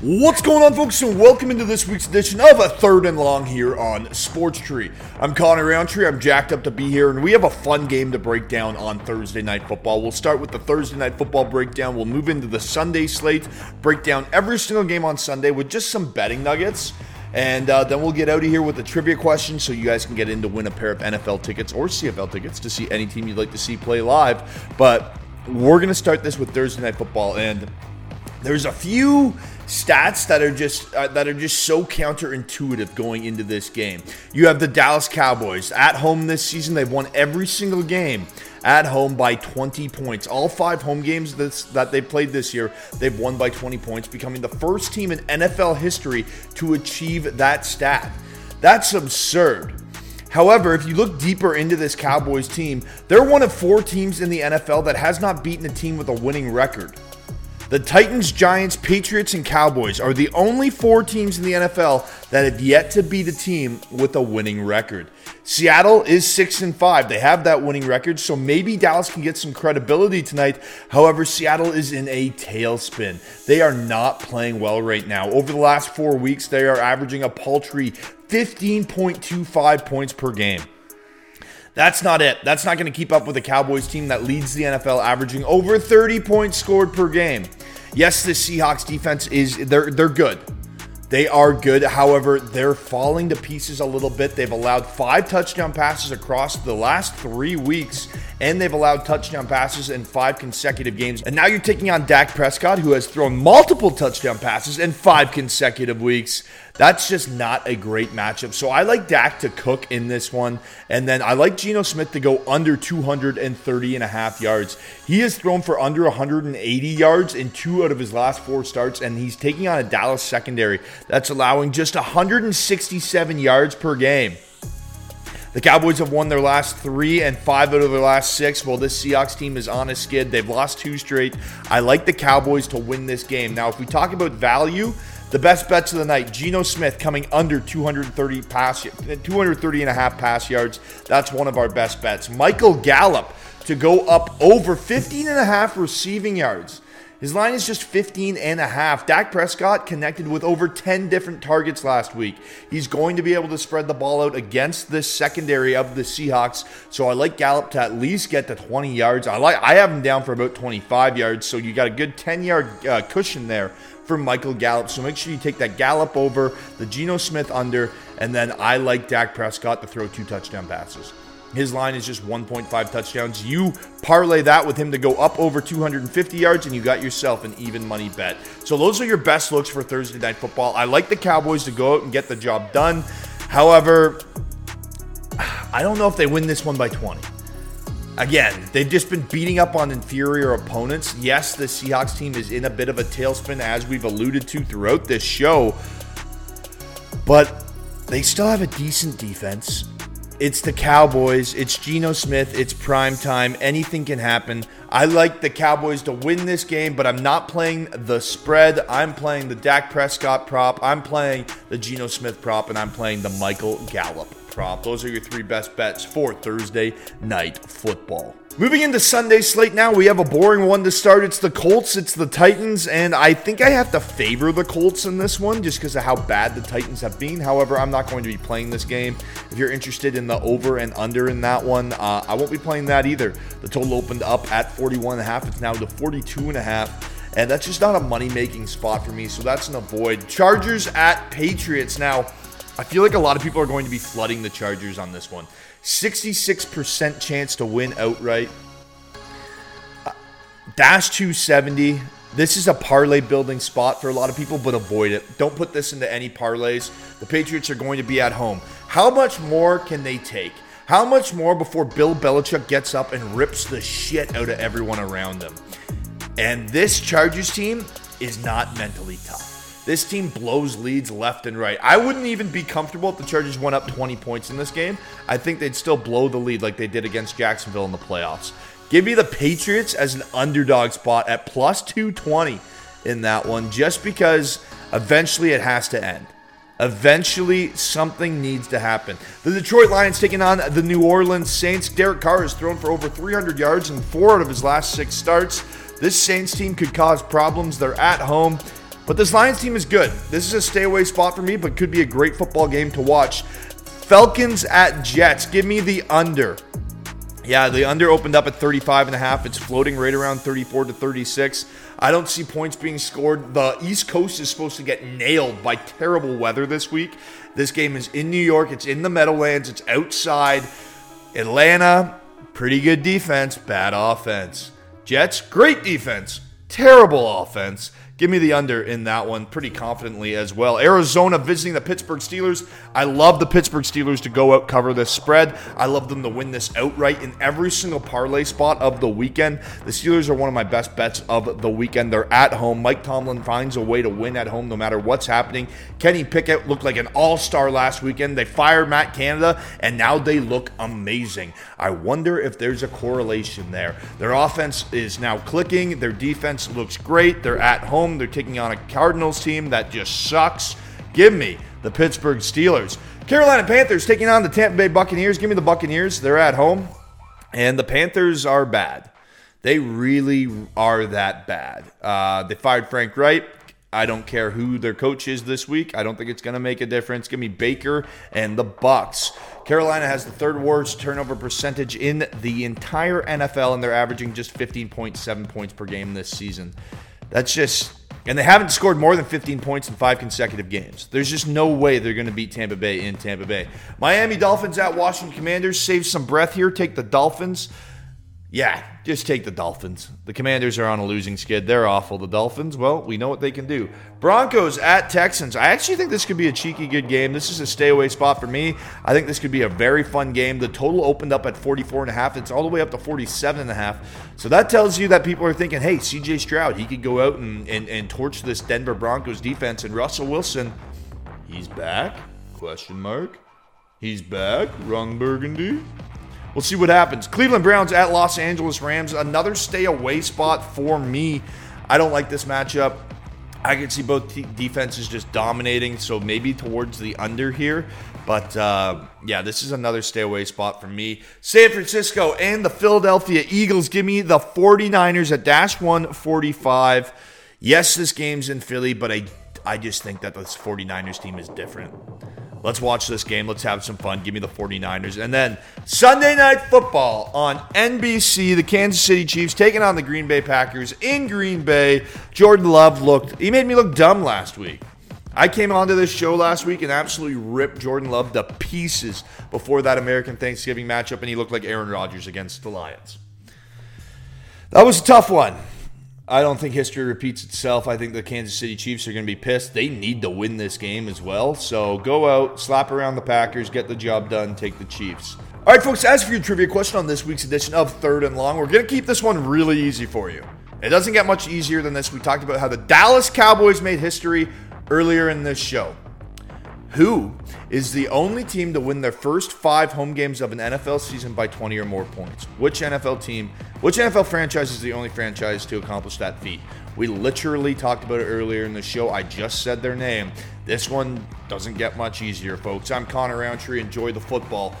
What's going on, folks, and welcome into this week's edition of a third and long here on Sports Tree. I'm Connor Roundtree. I'm jacked up to be here, and we have a fun game to break down on Thursday Night Football. We'll start with the Thursday Night Football breakdown. We'll move into the Sunday slate, break down every single game on Sunday with just some betting nuggets. And uh, then we'll get out of here with a trivia question so you guys can get in to win a pair of NFL tickets or CFL tickets to see any team you'd like to see play live. But we're going to start this with Thursday Night Football, and there's a few stats that are just uh, that are just so counterintuitive going into this game. You have the Dallas Cowboys at home this season; they've won every single game at home by 20 points. All five home games this, that they played this year, they've won by 20 points, becoming the first team in NFL history to achieve that stat. That's absurd. However, if you look deeper into this Cowboys team, they're one of four teams in the NFL that has not beaten a team with a winning record. The Titans, Giants, Patriots, and Cowboys are the only four teams in the NFL that have yet to beat a team with a winning record. Seattle is 6 and 5. They have that winning record, so maybe Dallas can get some credibility tonight. However, Seattle is in a tailspin. They are not playing well right now. Over the last 4 weeks, they are averaging a paltry 15.25 points per game. That's not it. That's not going to keep up with a Cowboys team that leads the NFL averaging over 30 points scored per game. Yes, the Seahawks defense is they're they're good. They are good. However, they're falling to pieces a little bit. They've allowed five touchdown passes across the last three weeks, and they've allowed touchdown passes in five consecutive games. And now you're taking on Dak Prescott, who has thrown multiple touchdown passes in five consecutive weeks. That's just not a great matchup. So I like Dak to cook in this one. And then I like Geno Smith to go under 230 and a half yards. He has thrown for under 180 yards in two out of his last four starts, and he's taking on a Dallas secondary that's allowing just 167 yards per game. The Cowboys have won their last three and five out of their last six. Well, this Seahawks team is on a skid. They've lost two straight. I like the Cowboys to win this game. Now, if we talk about value, the best bets of the night, Geno Smith coming under 230 pass 230 and a half pass yards. That's one of our best bets. Michael Gallup to go up over 15 and a half receiving yards. His line is just 15 and a half. Dak Prescott connected with over 10 different targets last week. He's going to be able to spread the ball out against this secondary of the Seahawks. So I like Gallup to at least get to 20 yards. I like I have him down for about 25 yards, so you got a good 10 yard uh, cushion there for Michael Gallup. So make sure you take that Gallup over, the Geno Smith under, and then I like Dak Prescott to throw two touchdown passes. His line is just 1.5 touchdowns. You parlay that with him to go up over 250 yards, and you got yourself an even money bet. So those are your best looks for Thursday night football. I like the Cowboys to go out and get the job done. However, I don't know if they win this one by 20. Again, they've just been beating up on inferior opponents. Yes, the Seahawks team is in a bit of a tailspin, as we've alluded to throughout this show, but they still have a decent defense. It's the Cowboys. It's Geno Smith. It's prime time. Anything can happen. I like the Cowboys to win this game, but I'm not playing the spread. I'm playing the Dak Prescott prop. I'm playing the Geno Smith prop, and I'm playing the Michael Gallup prop. Those are your three best bets for Thursday night football. Moving into Sunday slate now, we have a boring one to start. It's the Colts, it's the Titans, and I think I have to favor the Colts in this one just because of how bad the Titans have been. However, I'm not going to be playing this game. If you're interested in the over and under in that one, uh, I won't be playing that either. The total opened up at 41.5. It's now to 42.5 and that's just not a money making spot for me. So that's an avoid. Chargers at Patriots. Now, I feel like a lot of people are going to be flooding the Chargers on this one. 66% chance to win outright. Uh, dash 270. This is a parlay building spot for a lot of people, but avoid it. Don't put this into any parlays. The Patriots are going to be at home. How much more can they take? How much more before Bill Belichick gets up and rips the shit out of everyone around them? And this Chargers team is not mentally tough. This team blows leads left and right. I wouldn't even be comfortable if the Chargers went up 20 points in this game. I think they'd still blow the lead like they did against Jacksonville in the playoffs. Give me the Patriots as an underdog spot at plus 220 in that one, just because eventually it has to end. Eventually, something needs to happen. The Detroit Lions taking on the New Orleans Saints. Derek Carr has thrown for over 300 yards in four out of his last six starts. This Saints team could cause problems. They're at home. But this Lions team is good. This is a stay away spot for me, but could be a great football game to watch. Falcons at Jets. Give me the under. Yeah, the under opened up at 35 and a half. It's floating right around 34 to 36. I don't see points being scored. The East Coast is supposed to get nailed by terrible weather this week. This game is in New York. It's in the Meadowlands. It's outside. Atlanta, pretty good defense, bad offense. Jets, great defense, terrible offense. Give me the under in that one pretty confidently as well. Arizona visiting the Pittsburgh Steelers. I love the Pittsburgh Steelers to go out cover this spread. I love them to win this outright in every single parlay spot of the weekend. The Steelers are one of my best bets of the weekend. They're at home. Mike Tomlin finds a way to win at home no matter what's happening. Kenny Pickett looked like an all-star last weekend. They fired Matt Canada and now they look amazing. I wonder if there's a correlation there. Their offense is now clicking. Their defense looks great. They're at home home. They're taking on a Cardinals team that just sucks. Give me the Pittsburgh Steelers. Carolina Panthers taking on the Tampa Bay Buccaneers. Give me the Buccaneers. They're at home. And the Panthers are bad. They really are that bad. Uh, they fired Frank Reich. I don't care who their coach is this week. I don't think it's going to make a difference. Give me Baker and the Bucks. Carolina has the third worst turnover percentage in the entire NFL, and they're averaging just 15.7 points per game this season. That's just, and they haven't scored more than 15 points in five consecutive games. There's just no way they're going to beat Tampa Bay in Tampa Bay. Miami Dolphins at Washington Commanders. Save some breath here. Take the Dolphins. Yeah, just take the Dolphins. The Commanders are on a losing skid. They're awful. The Dolphins, well, we know what they can do. Broncos at Texans. I actually think this could be a cheeky good game. This is a stay away spot for me. I think this could be a very fun game. The total opened up at 44 and a half. It's all the way up to 47 and a half. So that tells you that people are thinking, hey, CJ Stroud, he could go out and, and, and torch this Denver Broncos defense. And Russell Wilson, he's back? Question mark. He's back. Ron Burgundy. We'll see what happens. Cleveland Browns at Los Angeles Rams. Another stay away spot for me. I don't like this matchup. I can see both defenses just dominating, so maybe towards the under here. But uh, yeah, this is another stay away spot for me. San Francisco and the Philadelphia Eagles give me the 49ers at dash 145. Yes, this game's in Philly, but I, I just think that this 49ers team is different. Let's watch this game. Let's have some fun. Give me the 49ers. And then Sunday Night Football on NBC, the Kansas City Chiefs taking on the Green Bay Packers in Green Bay. Jordan Love looked, he made me look dumb last week. I came onto this show last week and absolutely ripped Jordan Love to pieces before that American Thanksgiving matchup, and he looked like Aaron Rodgers against the Lions. That was a tough one. I don't think history repeats itself. I think the Kansas City Chiefs are going to be pissed. They need to win this game as well. So go out, slap around the Packers, get the job done, take the Chiefs. All right, folks, as for your trivia question on this week's edition of Third and Long, we're going to keep this one really easy for you. It doesn't get much easier than this. We talked about how the Dallas Cowboys made history earlier in this show. Who is the only team to win their first five home games of an NFL season by 20 or more points? Which NFL team, which NFL franchise is the only franchise to accomplish that feat? We literally talked about it earlier in the show. I just said their name. This one doesn't get much easier, folks. I'm Connor Roundtree. Enjoy the football.